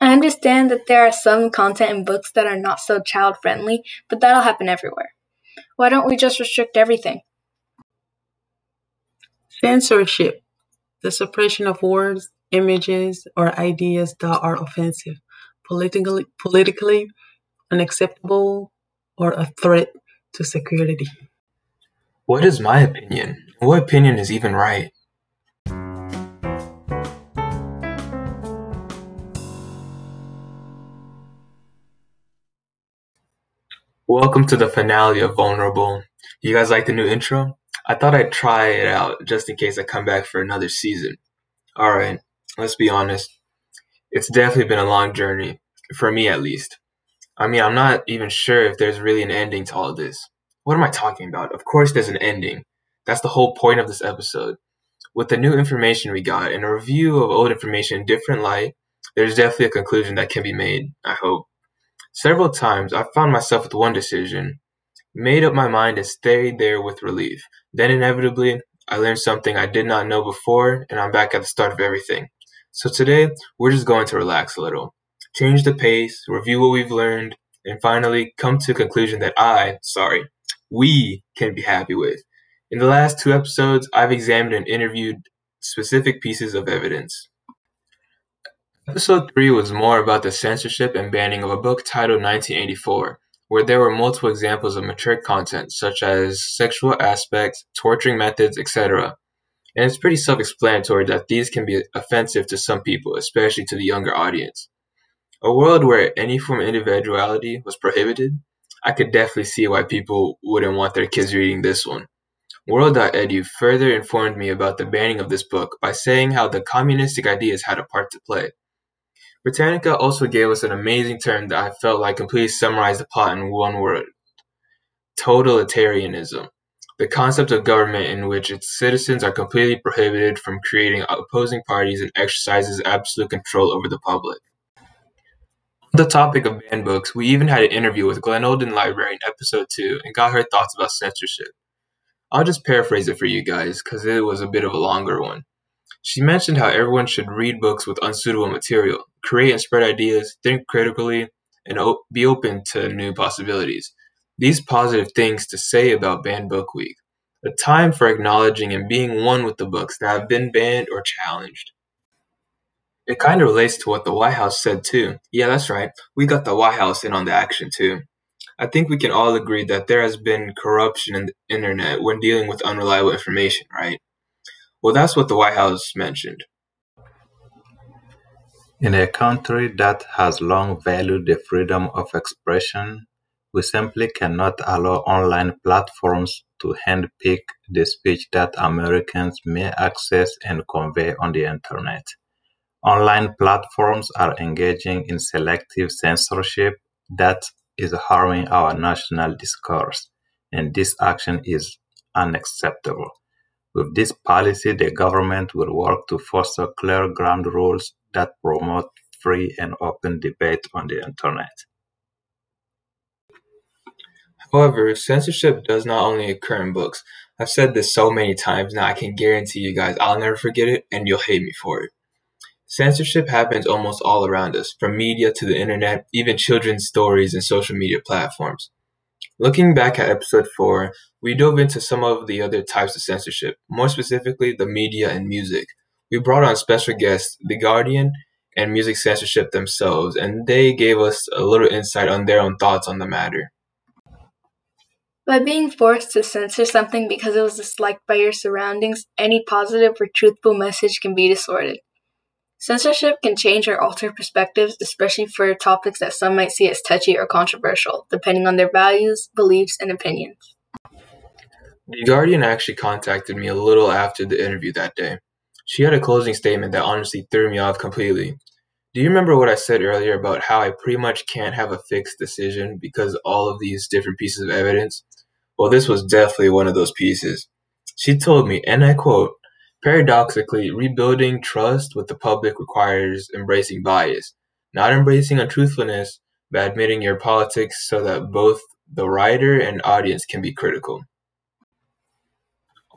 I understand that there are some content in books that are not so child friendly, but that'll happen everywhere. Why don't we just restrict everything? Censorship the suppression of words, images, or ideas that are offensive, politically, politically unacceptable, or a threat to security. What is my opinion? What opinion is even right? Welcome to the finale of Vulnerable. You guys like the new intro? I thought I'd try it out just in case I come back for another season. Alright, let's be honest. It's definitely been a long journey, for me at least. I mean, I'm not even sure if there's really an ending to all this. What am I talking about? Of course, there's an ending. That's the whole point of this episode. With the new information we got and a review of old information in different light, there's definitely a conclusion that can be made, I hope. Several times I found myself with one decision, made up my mind and stayed there with relief. Then inevitably, I learned something I did not know before, and I'm back at the start of everything. So today, we're just going to relax a little, change the pace, review what we've learned, and finally come to a conclusion that I, sorry, we can be happy with. In the last two episodes, I've examined and interviewed specific pieces of evidence. Episode 3 was more about the censorship and banning of a book titled 1984, where there were multiple examples of mature content, such as sexual aspects, torturing methods, etc. And it's pretty self explanatory that these can be offensive to some people, especially to the younger audience. A world where any form of individuality was prohibited, I could definitely see why people wouldn't want their kids reading this one. World.edu further informed me about the banning of this book by saying how the communistic ideas had a part to play. Britannica also gave us an amazing term that I felt like completely summarized the plot in one word totalitarianism. The concept of government in which its citizens are completely prohibited from creating opposing parties and exercises absolute control over the public. On the topic of banned books, we even had an interview with Glenolden Library in episode 2 and got her thoughts about censorship. I'll just paraphrase it for you guys because it was a bit of a longer one. She mentioned how everyone should read books with unsuitable material, create and spread ideas, think critically, and be open to new possibilities. These positive things to say about Banned Book Week. A time for acknowledging and being one with the books that have been banned or challenged. It kind of relates to what the White House said too. Yeah, that's right. We got the White House in on the action too. I think we can all agree that there has been corruption in the internet when dealing with unreliable information, right? Well, that's what the White House mentioned. In a country that has long valued the freedom of expression, we simply cannot allow online platforms to handpick the speech that Americans may access and convey on the internet. Online platforms are engaging in selective censorship that is harming our national discourse, and this action is unacceptable. With this policy, the government will work to foster clear ground rules that promote free and open debate on the internet. However, censorship does not only occur in books. I've said this so many times now, I can guarantee you guys I'll never forget it and you'll hate me for it. Censorship happens almost all around us, from media to the internet, even children's stories and social media platforms. Looking back at episode 4, we dove into some of the other types of censorship, more specifically the media and music. We brought on special guests, The Guardian and Music Censorship themselves, and they gave us a little insight on their own thoughts on the matter. By being forced to censor something because it was disliked by your surroundings, any positive or truthful message can be distorted. Censorship can change or alter perspectives, especially for topics that some might see as touchy or controversial, depending on their values, beliefs, and opinions. The Guardian actually contacted me a little after the interview that day. She had a closing statement that honestly threw me off completely. Do you remember what I said earlier about how I pretty much can't have a fixed decision because all of these different pieces of evidence? Well, this was definitely one of those pieces. She told me, and I quote, Paradoxically, rebuilding trust with the public requires embracing bias, not embracing untruthfulness, but admitting your politics so that both the writer and audience can be critical.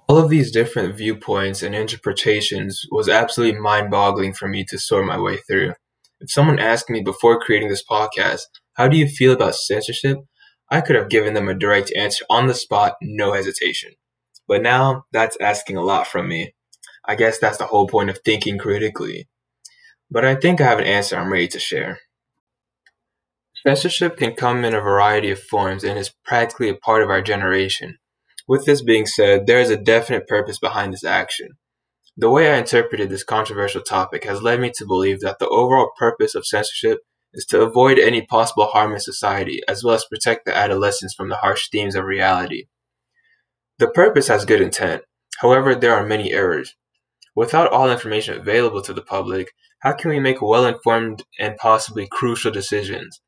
All of these different viewpoints and interpretations was absolutely mind boggling for me to sort my way through. If someone asked me before creating this podcast, how do you feel about censorship? I could have given them a direct answer on the spot, no hesitation. But now, that's asking a lot from me. I guess that's the whole point of thinking critically. But I think I have an answer I'm ready to share. Censorship can come in a variety of forms and is practically a part of our generation. With this being said, there is a definite purpose behind this action. The way I interpreted this controversial topic has led me to believe that the overall purpose of censorship is to avoid any possible harm in society, as well as protect the adolescents from the harsh themes of reality. The purpose has good intent, however, there are many errors. Without all information available to the public, how can we make well informed and possibly crucial decisions?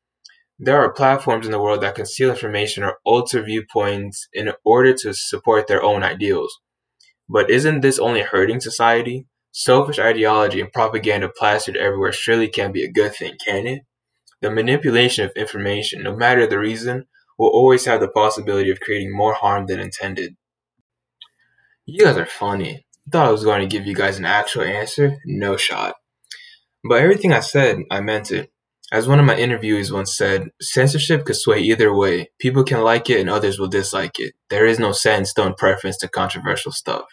There are platforms in the world that conceal information or alter viewpoints in order to support their own ideals. But isn't this only hurting society? Selfish ideology and propaganda plastered everywhere surely can't be a good thing, can it? The manipulation of information, no matter the reason, will always have the possibility of creating more harm than intended. You guys are funny. Thought I was going to give you guys an actual answer. No shot. But everything I said, I meant it. As one of my interviewees once said, censorship could sway either way. People can like it and others will dislike it. There is no set in stone preference to controversial stuff.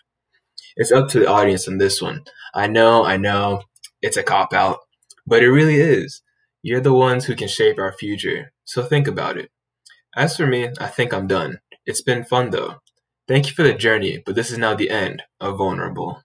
It's up to the audience on this one. I know, I know, it's a cop out, but it really is. You're the ones who can shape our future, so think about it. As for me, I think I'm done. It's been fun though. Thank you for the journey, but this is now the end of Vulnerable.